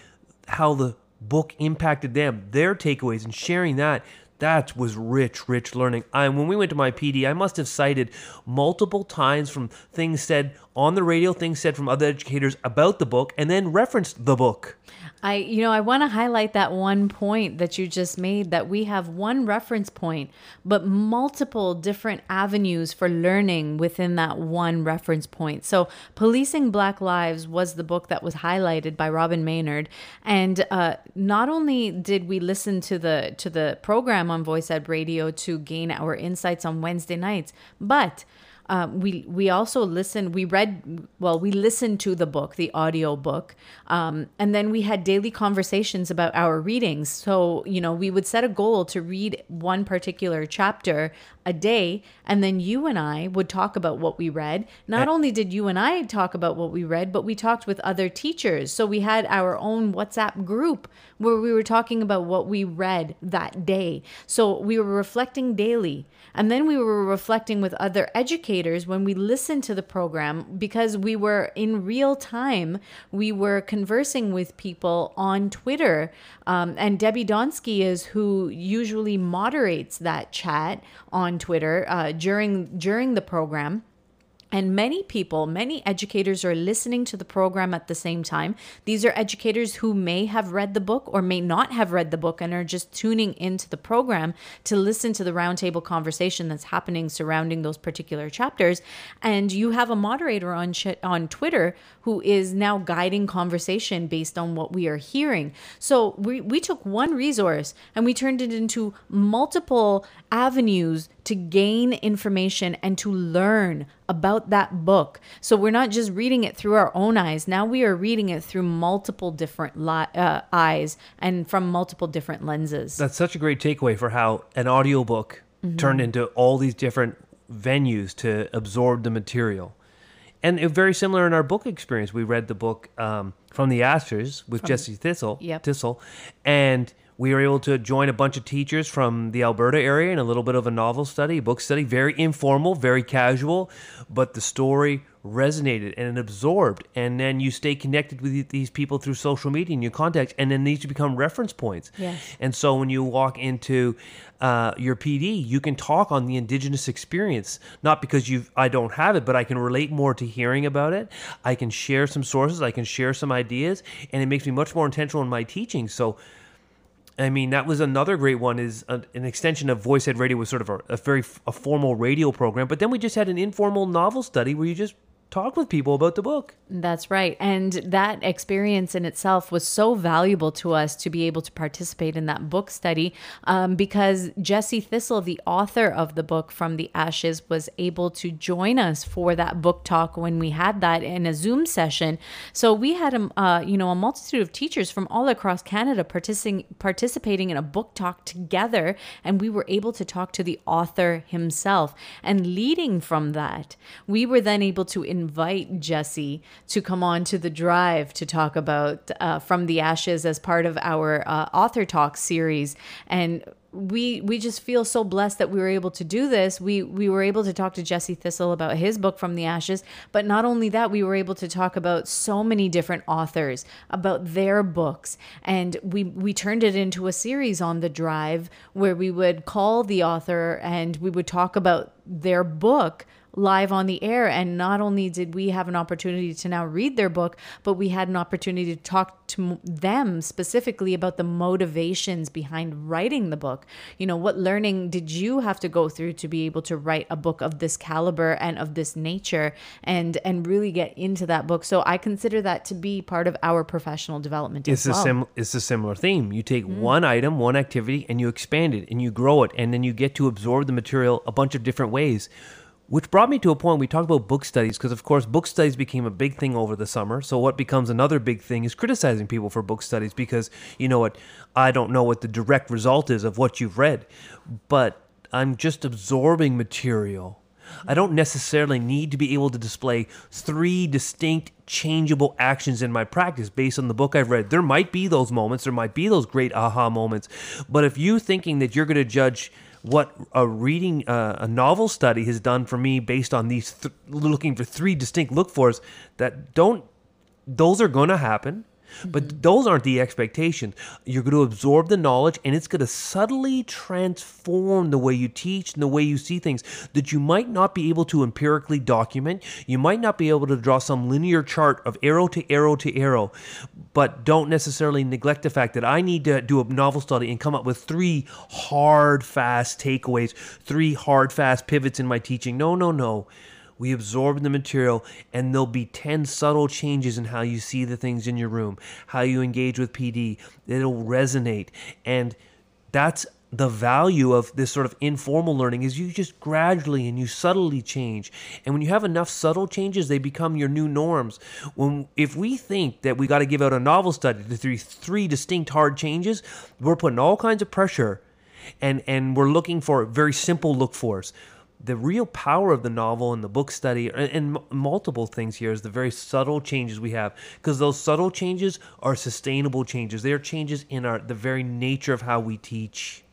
[SPEAKER 3] how the book impacted them, their takeaways, and sharing that. That was rich, rich learning. I, when we went to my PD, I must have cited multiple times from things said on the radio, things said from other educators about the book, and then referenced the book.
[SPEAKER 2] I, you know, I want to highlight that one point that you just made that we have one reference point, but multiple different avenues for learning within that one reference point. So, Policing Black Lives was the book that was highlighted by Robyn Maynard, and uh, not only did we listen to the to the program on VoicEd Radio to gain our insights on Wednesday nights, but um, we we also listened we read well we listened to the book the audio book um, and then we had daily conversations about our readings. So you know we would set a goal to read one particular chapter a day and then you and i would talk about what we read. Not only did you and i talk about what we read but we talked with other teachers. So we had our own whatsapp group where we were talking about what we read that day. So we were reflecting daily and then we were reflecting with other educators when we listened to the program because we were in real time. We were conversing with people on Twitter. Um, and Debbie Donsky is who usually moderates that chat on Twitter uh, during during the program. And many people, many educators are listening to the program at the same time. These are educators who may have read the book or may not have read the book and are just tuning into the program to listen to the roundtable conversation that's happening surrounding those particular chapters. And you have a moderator on ch- on Twitter who is now guiding conversation based on what we are hearing. So we, we took one resource and we turned it into multiple avenues to gain information and to learn about that book. So we're not just reading it through our own eyes. Now we are reading it through multiple different li- uh, eyes and from multiple different lenses.
[SPEAKER 3] That's such a great takeaway for how an audiobook turned into all these different venues to absorb the material. And it, very similar in our book experience. We read the book um, from the Ashes with Jesse Thistle,
[SPEAKER 2] Yep.
[SPEAKER 3] Thistle, and we were able to join a bunch of teachers from the Alberta area in a little bit of a novel study, book study, very informal, very casual, but the story resonated and it absorbed. And then you stay connected with these people through social media and your contacts, and then these become reference points.
[SPEAKER 2] Yes.
[SPEAKER 3] And so when you walk into uh, your PD, you can talk on the Indigenous experience, not because you I don't have it, but I can relate more to hearing about it. I can share some sources, I can share some ideas, and it makes me much more intentional in my teaching. So. I mean, that was another great one. Is a, an extension of VoicEd Radio was sort of a, a very a formal radio program, but then we just had an informal novel study where you just talk with people about the book.
[SPEAKER 2] That's right. And that experience in itself was so valuable to us to be able to participate in that book study um, because Jesse Thistle, the author of the book From the Ashes, was able to join us for that book talk when we had that in a Zoom session. So we had a, uh, you know, a multitude of teachers from all across Canada participating, participating in a book talk together. And we were able to talk to the author himself. And leading from that, we were then able to invite Jesse to come on to the drive to talk about uh, From the Ashes as part of our uh, Author Talk series. And we we just feel so blessed that we were able to do this. We we were able to talk to Jesse Thistle about his book From the Ashes, but not only that, we were able to talk about so many different authors, about their books, and we we turned it into a series on the drive where we would call the author and we would talk about their book live on the air. And not only did we have an opportunity to now read their book, but we had an opportunity to talk to them specifically about the motivations behind writing the book. You know, what learning did you have to go through to be able to write a book of this caliber and of this nature and and really get into that book? So I consider that to be part of our professional development
[SPEAKER 3] it's
[SPEAKER 2] as well.
[SPEAKER 3] a sim- it's a similar theme. You take mm. one item, one activity, and you expand it and you grow it, and then you get to absorb the material a bunch of different ways. Which brought me to a point we talked about book studies because, of course, book studies became a big thing over the summer. So, what becomes another big thing is criticizing people for book studies because, you know what, I don't know what the direct result is of what you've read, but I'm just absorbing material. I don't necessarily need to be able to display three distinct changeable actions in my practice based on the book I've read. There might be those moments, there might be those great aha moments, but if you thinking that you're going to judge what a reading uh, a novel study has done for me based on these th- looking for three distinct look fors that don't those are going to happen but those aren't the expectations. You're going to absorb the knowledge and it's going to subtly transform the way you teach and the way you see things that you might not be able to empirically document. You might not be able to draw some linear chart of arrow to arrow to arrow, but don't necessarily neglect the fact that I need to do a novel study and come up with three hard, fast takeaways, three hard, fast pivots in my teaching. No, no, no. We absorb the material, and there'll be 10 subtle changes in how you see the things in your room, how you engage with PD. It'll resonate. And that's the value of this sort of informal learning is you just gradually and you subtly change and when you have enough subtle changes they become your new norms when if we think that we got to give out a novel study to three three distinct hard changes we're putting all kinds of pressure and and we're looking for very simple look fors the real power of the novel and the book study and, and multiple things here is the very subtle changes we have. Because those subtle changes are sustainable changes. They are changes in our the very nature of how we teach.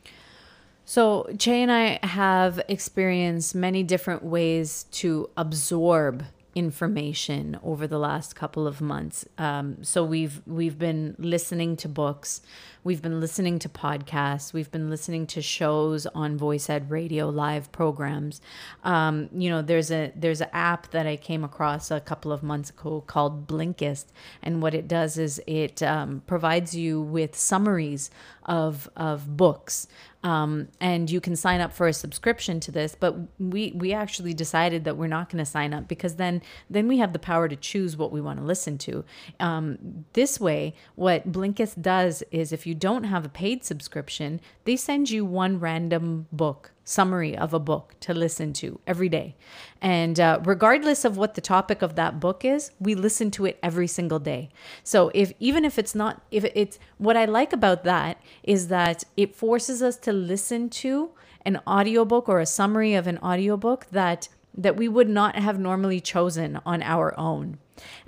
[SPEAKER 2] So, Chey and I have experienced many different ways to absorb information over the last couple of months. Um, so we've we've been listening to books, we've been listening to podcasts, we've been listening to shows on VoicEd Radio live programs. Um, you know, there's a there's an app that I came across a couple of months ago called Blinkist, and what it does is it um, provides you with summaries of of books. Um, and you can sign up for a subscription to this but we we actually decided that we're not going to sign up because then then we have the power to choose what we want to listen to. Um, this way what blinkist does is if you don't have a paid subscription they send you one random book summary of a book to listen to every day. And uh, regardless of what the topic of that book is, we listen to it every single day. So if even if it's not if it's what I like about that is that it forces us to listen to an audiobook or a summary of an audiobook that that we would not have normally chosen on our own.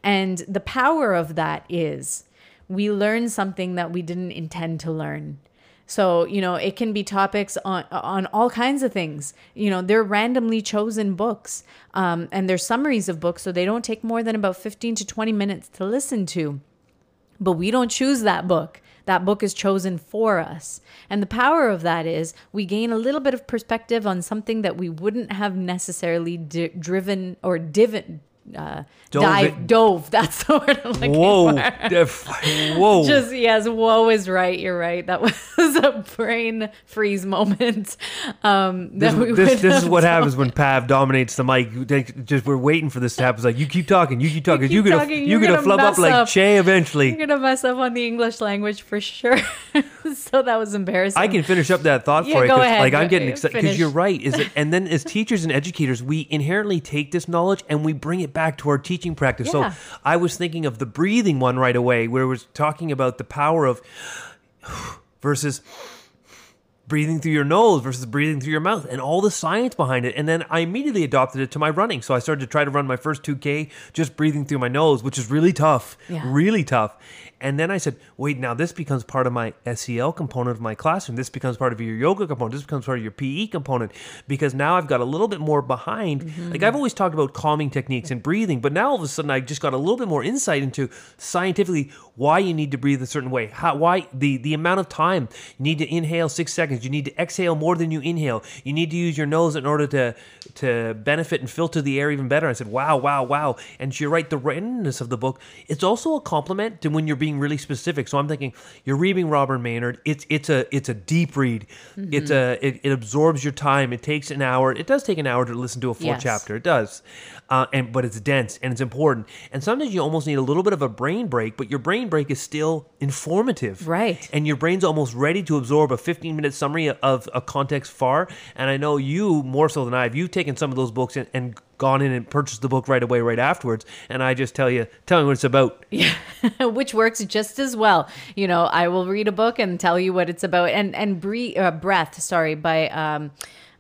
[SPEAKER 2] And the power of that is we learn something that we didn't intend to learn. So, you know, it can be topics on on all kinds of things. You know, they're randomly chosen books. Um, and they're summaries of books, so they don't take more than about 15 to 20 minutes to listen to. But we don't choose that book. That book is chosen for us. And the power of that is we gain a little bit of perspective on something that we wouldn't have necessarily di- driven or diven uh,
[SPEAKER 3] Dove
[SPEAKER 2] dive dove. That's the word I'm looking
[SPEAKER 3] Whoa,
[SPEAKER 2] for.
[SPEAKER 3] Whoa!
[SPEAKER 2] Just yes, whoa is right. You're right. That was a brain freeze moment. Um,
[SPEAKER 3] this,
[SPEAKER 2] that we
[SPEAKER 3] this, this is what happens when Pav dominates the mic. Just we're waiting for this to happen. It's like you keep talking, you keep talking. You, are gonna you're
[SPEAKER 2] you're
[SPEAKER 3] gonna,
[SPEAKER 2] gonna
[SPEAKER 3] flub up
[SPEAKER 2] mess
[SPEAKER 3] like
[SPEAKER 2] up.
[SPEAKER 3] Chey eventually.
[SPEAKER 2] You're gonna mess up on the English language for sure. so that was embarrassing.
[SPEAKER 3] I can finish up that thought
[SPEAKER 2] Yeah,
[SPEAKER 3] for you.
[SPEAKER 2] go ahead.
[SPEAKER 3] Like I'm getting excited because you're right. Is it? And then as teachers and educators, we inherently take this knowledge and we bring it back to our teaching practice.
[SPEAKER 2] Yeah.
[SPEAKER 3] So I was thinking of the breathing one right away, where it was talking about the power of versus breathing through your nose versus breathing through your mouth and all the science behind it. And then I immediately adopted it to my running. So I started to try to run my first 2K just breathing through my nose, which is really tough.
[SPEAKER 2] Yeah.
[SPEAKER 3] Really tough. And then I said, wait, now this becomes part of my SEL component of my classroom. This becomes part of your yoga component. This becomes part of your PE component because now I've got a little bit more behind. Mm-hmm. Like I've always talked about calming techniques and breathing, but now all of a sudden I just got a little bit more insight into scientifically why you need to breathe a certain way, how, why the, the amount of time you need to inhale six seconds, you need to exhale more than you inhale, you need to use your nose in order to to benefit and filter the air even better. I said, wow, wow, wow. And you're right, the randomness of the book, it's also a compliment to when you're being really specific. So I'm thinking, you're reading Robert Maynard. It's it's a it's a deep read. It's a it, it absorbs your time. It takes an hour. It does take an hour to listen to a full
[SPEAKER 2] Yes.
[SPEAKER 3] chapter. It does, uh, and but it's dense and it's important. And sometimes you almost need a little bit of a brain break, but your brain break is still informative,
[SPEAKER 2] Right.
[SPEAKER 3] And your brain's almost ready to absorb a 15 minute summary of a context far. And I know you more so than I have. You've taken some of those books and, and gone in and purchased the book right away, right afterwards. And I just tell you, tell me what it's about.
[SPEAKER 2] Yeah, which works just as well. You know, I will read a book and tell you what it's about. And and bre- uh, breath, sorry, by um,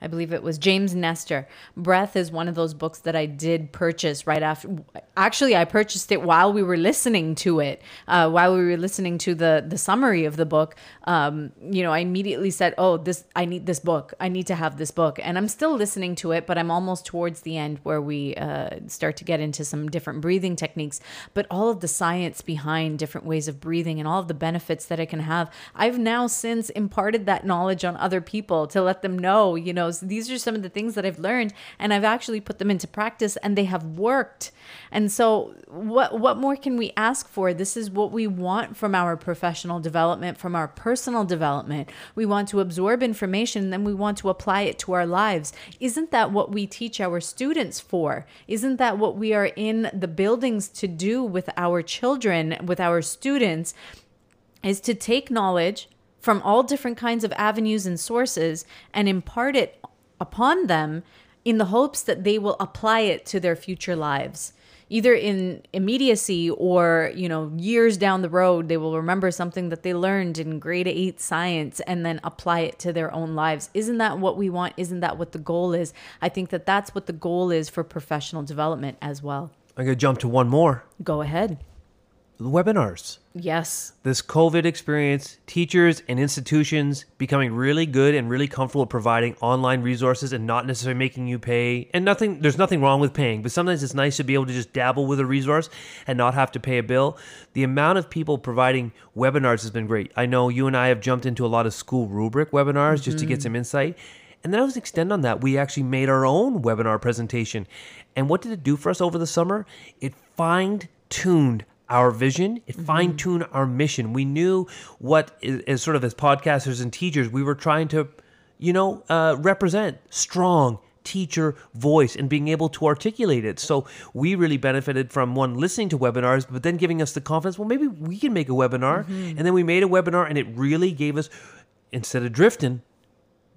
[SPEAKER 2] I believe it was James Nestor. Breath is one of those books that I did purchase right after. Actually, I purchased it while we were listening to it. Uh, while we were listening to the the summary of the book, um, you know, I immediately said, "Oh, this I need this book. I need to have this book." And I'm still listening to it, but I'm almost towards the end where we uh, start to get into some different breathing techniques. But all of the science behind different ways of breathing and all of the benefits that it can have, I've now since imparted that knowledge on other people to let them know, you know, these are some of the things that I've learned, and I've actually put them into practice, and they have worked. And so, what what more can we ask for? This is what we want from our professional development, from our personal development. We want to absorb information, and then we want to apply it to our lives. Isn't that what we teach our students for? Isn't that what we are in the buildings to do with our children, with our students? Is to take knowledge from all different kinds of avenues and sources and impart it upon them in the hopes that they will apply it to their future lives. Either in immediacy or you know years down the road they will remember something that they learned in grade 8 science and then apply it to their own lives. Isn't that what we want? Isn't that what the goal is? I think that that's what the goal is for professional development as well.
[SPEAKER 3] I'm going to jump to one more.
[SPEAKER 2] Go ahead
[SPEAKER 3] webinars.
[SPEAKER 2] yes
[SPEAKER 3] this COVID experience, teachers and institutions becoming really good and really comfortable providing online resources and not necessarily making you pay. And nothing, there's nothing wrong with paying, but sometimes it's nice to be able to just dabble with a resource and not have to pay a bill. The amount of people providing webinars has been great. I know you and I have jumped into a lot of school rubric webinars just to get mm-hmm. some insight. And then I was extend on that. We actually made our own webinar presentation. And what did it do for us over the summer? It fine tuned our vision, it fine tuned our mission. We knew what, as sort of as podcasters and teachers, we were trying to, you know, uh, represent strong teacher voice and being able to articulate it. So we really benefited from one listening to webinars, but then giving us the confidence. Well, maybe we can make a webinar, and then we made a webinar, and it really gave us instead of drifting,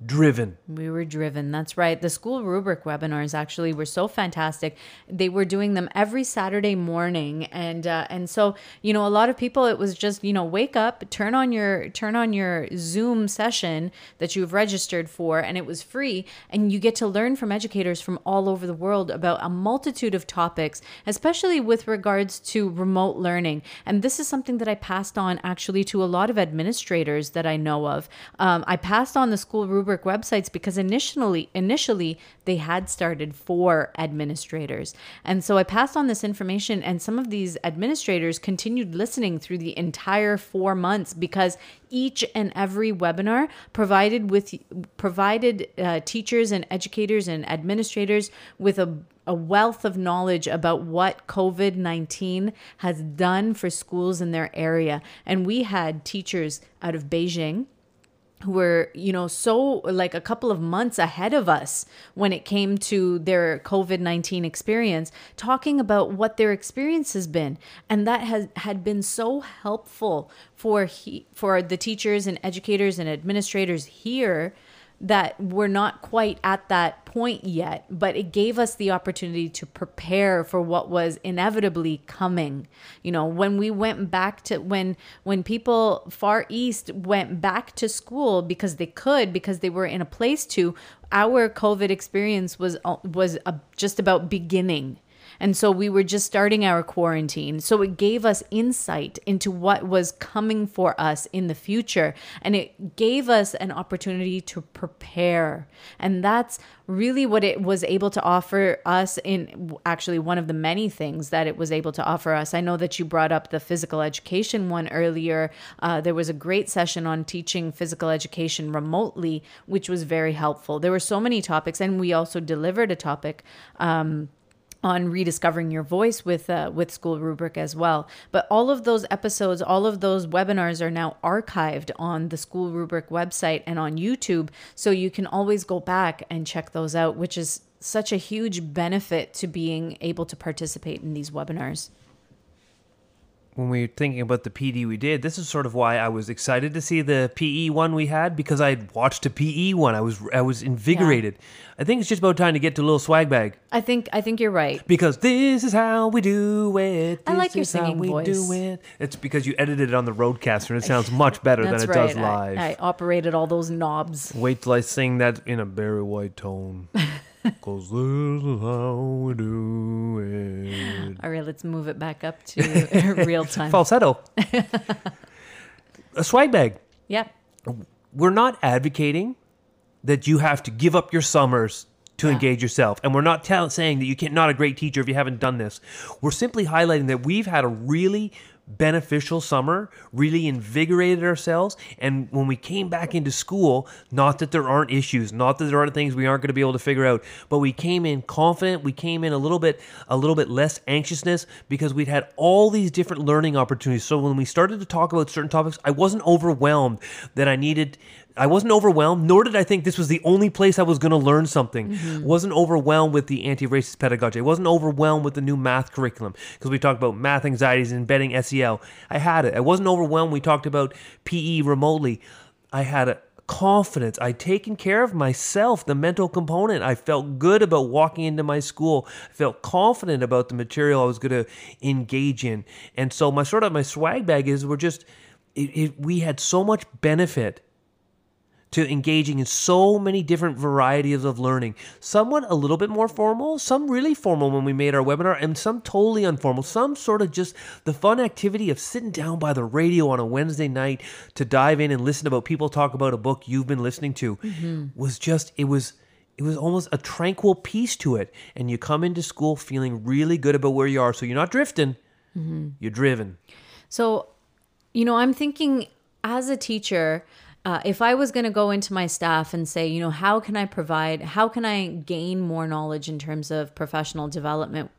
[SPEAKER 3] driven.
[SPEAKER 2] We were driven. That's right. The school rubric webinars actually were so fantastic. They were doing them every Saturday morning, and uh, and so you know a lot of people it was just you know wake up, turn on your turn on your Zoom session that you've registered for, and it was free, and you get to learn from educators from all over the world about a multitude of topics, especially with regards to remote learning. And this is something that I passed on actually to a lot of administrators that I know of. Um, I passed on the school rubric websites because initially initially they had started for administrators. And so I passed on this information and some of these administrators continued listening through the entire 4 months because each and every webinar provided with provided uh, teachers and educators and administrators with a a wealth of knowledge about what COVID 19 has done for schools in their area. And we had teachers out of Beijing were, you know, so like a couple of months ahead of us when it came to their COVID 19 experience, talking about what their experience has been. And that has had been so helpful for he, for the teachers and educators and administrators here that we're not quite at that point yet, but it gave us the opportunity to prepare for what was inevitably coming. You know, when we went back to when when people far east went back to school because they could because they were in a place to, our COVID experience was uh, was a, just about beginning and so we were just starting our quarantine. So it gave us insight into what was coming for us in the future. And it gave us an opportunity to prepare. And that's really what it was able to offer us in actually one of the many things that it was able to offer us. I know that you brought up the physical education one earlier. Uh, there was a great session on teaching physical education remotely, which was very helpful. There were so many topics, and we also delivered a topic. Um, on rediscovering your voice with uh, with school rubric as well. But all of those episodes all of those webinars are now archived on the school rubric website and on youtube so you can always go back and check those out which is such a huge benefit to being able to participate in these webinars
[SPEAKER 3] when we were thinking about the PD we did, this is sort of why I was excited to see the PE one we had because I had watched a PE one. I was I was invigorated. Yeah. I think it's just about time to get to a little swag bag.
[SPEAKER 2] I think I think you're right.
[SPEAKER 3] Because this is how we do it. This
[SPEAKER 2] I like your singing
[SPEAKER 3] we
[SPEAKER 2] voice.
[SPEAKER 3] Do it. It's because you edited it on the RODECaster and it sounds much better than it
[SPEAKER 2] right.
[SPEAKER 3] does live.
[SPEAKER 2] I, I operated all those knobs.
[SPEAKER 3] Wait till I sing that in a very white tone. Cause this is how we do it.
[SPEAKER 2] All right, let's move it back up to real time.
[SPEAKER 3] Falsetto. a swag bag.
[SPEAKER 2] Yeah.
[SPEAKER 3] We're not advocating that you have to give up your summers to yeah. engage yourself. And we're not tell- saying that you can't not a great teacher if you haven't done this. We're simply highlighting that we've had a really beneficial summer, really invigorated ourselves. And when we came back into school, not that there aren't issues, not that there aren't things we aren't going to be able to figure out, but we came in confident. We came in a little bit, a little bit less anxiousness because we'd had all these different learning opportunities. So when we started to talk about certain topics, I wasn't overwhelmed that I needed I wasn't overwhelmed, nor did I think this was the only place I was going to learn something. Mm-hmm. Wasn't overwhelmed with the anti-racist pedagogy. I wasn't overwhelmed with the new math curriculum because we talked about math anxieties and embedding SEL. I had it. I wasn't overwhelmed. We talked about PE remotely. I had a confidence. I'd taken care of myself, the mental component. I felt good about walking into my school. I felt confident about the material I was going to engage in. And so my sort of my swag bag is we're just it, it, we had so much benefit to engaging in so many different varieties of learning. Some a little bit more formal, some really formal when we made our webinar, and some totally informal. Some sort of just the fun activity of sitting down by the radio on a Wednesday night to dive in and listen about people talk about a book you've been listening to mm-hmm. was just, it was it was almost a tranquil peace to it. And you come into school feeling really good about where you are. So you're not drifting, mm-hmm. you're driven.
[SPEAKER 2] So, you know, I'm thinking as a teacher, uh, if I was going to go into my staff and say, you know, how can I provide, how can I gain more knowledge in terms of professional development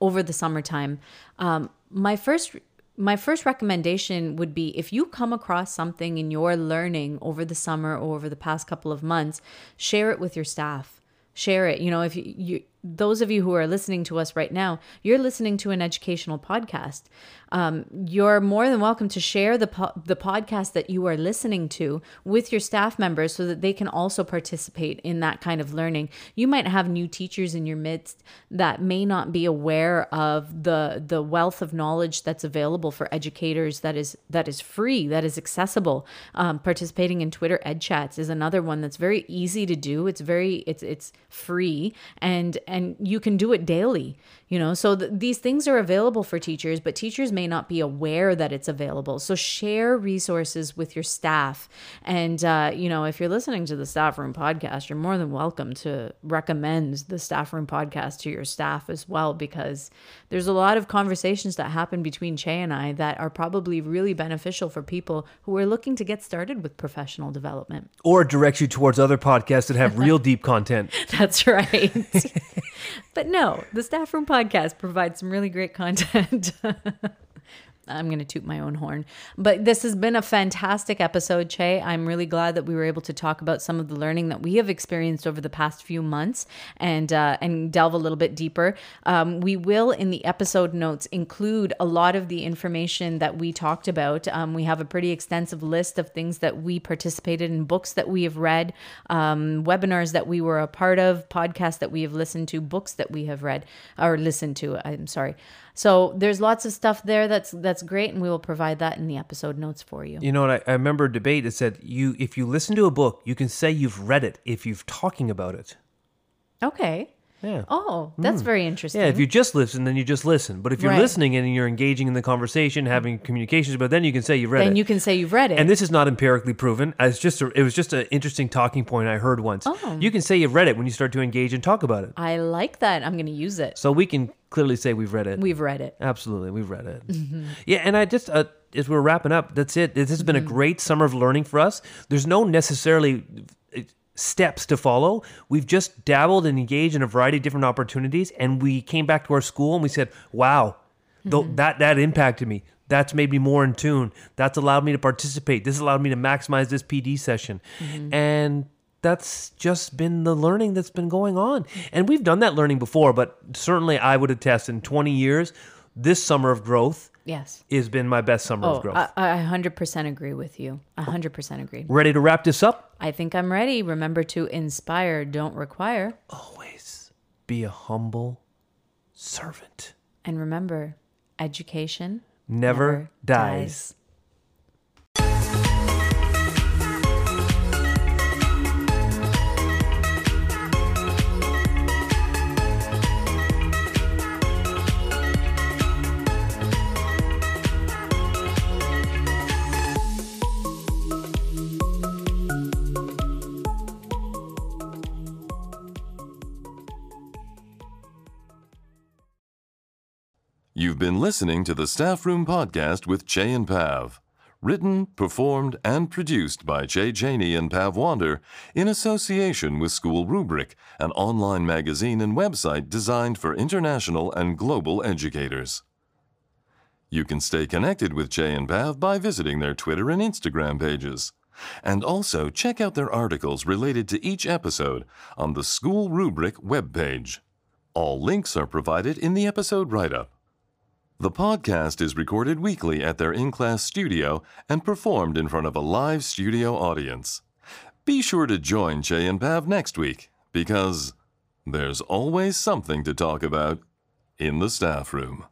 [SPEAKER 2] over the summertime, um, my first my first recommendation would be if you come across something in your learning over the summer or over the past couple of months, share it with your staff. Share it. You know, if you, you those of you who are listening to us right now, you're listening to an educational podcast. Um, you're more than welcome to share the po- the podcast that you are listening to with your staff members so that they can also participate in that kind of learning. You might have new teachers in your midst that may not be aware of the the wealth of knowledge that's available for educators that is that is free, that is accessible. Um, participating in Twitter Ed Chats is another one that's very easy to do. It's very it's it's free and and you can do it daily you know? So th- these things are available for teachers but teachers may not be aware that it's available. So share resources with your staff. And uh, you know if you're listening to the staff room podcast you're more than welcome to recommend the staff room podcast to your staff as well because there's a lot of conversations that happen between Chey and I that are probably really beneficial for people who are looking to get started with professional development.
[SPEAKER 3] Or direct you towards other podcasts that have real deep content.
[SPEAKER 2] That's right. But no, the Staff Room podcast provides some really great content. I'm going to toot my own horn. But this has been a fantastic episode, Chey. I'm really glad that we were able to talk about some of the learning that we have experienced over the past few months and uh, and delve a little bit deeper. Um, we will in the episode notes include a lot of the information that we talked about. Um, we have a pretty extensive list of things that we participated in, books that we have read, um, webinars that we were a part of, podcasts that we have listened to, books that we have read or listened to. I'm sorry. So there's lots of stuff there that's that's great, and we will provide that in the episode notes for you.
[SPEAKER 3] You know what? I, I remember a debate that said you if you listen to a book, you can say you've read it if you've talking about it.
[SPEAKER 2] Okay.
[SPEAKER 3] Yeah.
[SPEAKER 2] Oh, that's hmm. very interesting.
[SPEAKER 3] Yeah, if you just listen, then you just listen. But if you're
[SPEAKER 2] Right.
[SPEAKER 3] listening and you're engaging in the conversation, having communications, but then you can say you've read
[SPEAKER 2] then
[SPEAKER 3] it.
[SPEAKER 2] Then you can say you've read it.
[SPEAKER 3] and this is not empirically proven. It's just a, it was just an interesting talking point I heard once.
[SPEAKER 2] Oh.
[SPEAKER 3] You can say you've read it when you start to engage and talk about it.
[SPEAKER 2] I like that. I'm going to use it.
[SPEAKER 3] So we can clearly say we've read it.
[SPEAKER 2] We've read it.
[SPEAKER 3] Absolutely, we've read it.
[SPEAKER 2] Mm-hmm.
[SPEAKER 3] Yeah, and I just uh, as we're wrapping up, that's it. This has been
[SPEAKER 2] Mm-hmm.
[SPEAKER 3] a great summer of learning for us. There's no necessarily uh, steps to follow. We've just dabbled and engaged in a variety of different opportunities, and we came back to our school and we said, "Wow,
[SPEAKER 2] Mm-hmm.
[SPEAKER 3] that that impacted me." That's made me more in tune. That's allowed me to participate. This allowed me to maximize this PD session.
[SPEAKER 2] Mm-hmm.
[SPEAKER 3] And that's just been the learning that's been going on. And we've done that learning before, but certainly I would attest in 20 years, this summer of growth
[SPEAKER 2] Yes.
[SPEAKER 3] has been my best summer
[SPEAKER 2] Oh,
[SPEAKER 3] of growth.
[SPEAKER 2] I, I 100% agree with you. 100% agree.
[SPEAKER 3] Ready to wrap this up?
[SPEAKER 2] I think I'm ready. Remember to inspire, don't require.
[SPEAKER 3] Always be a humble servant.
[SPEAKER 2] And remember, education
[SPEAKER 3] Never, dies.
[SPEAKER 1] You've been listening to the Staff Room Podcast with Chey and Pav. Written, performed, and produced by Chey Cheney and Pav Wander in association with School Rubric, an online magazine and website designed for international and global educators. You can stay connected with Chey and Pav by visiting their Twitter and Instagram pages. And also check out their articles related to each episode on the School Rubric webpage. All links are provided in the episode write up. The podcast is recorded weekly at their in class studio and performed in front of a live studio audience. Be sure to join Chey and Pav next week because there's always something to talk about in the staff room.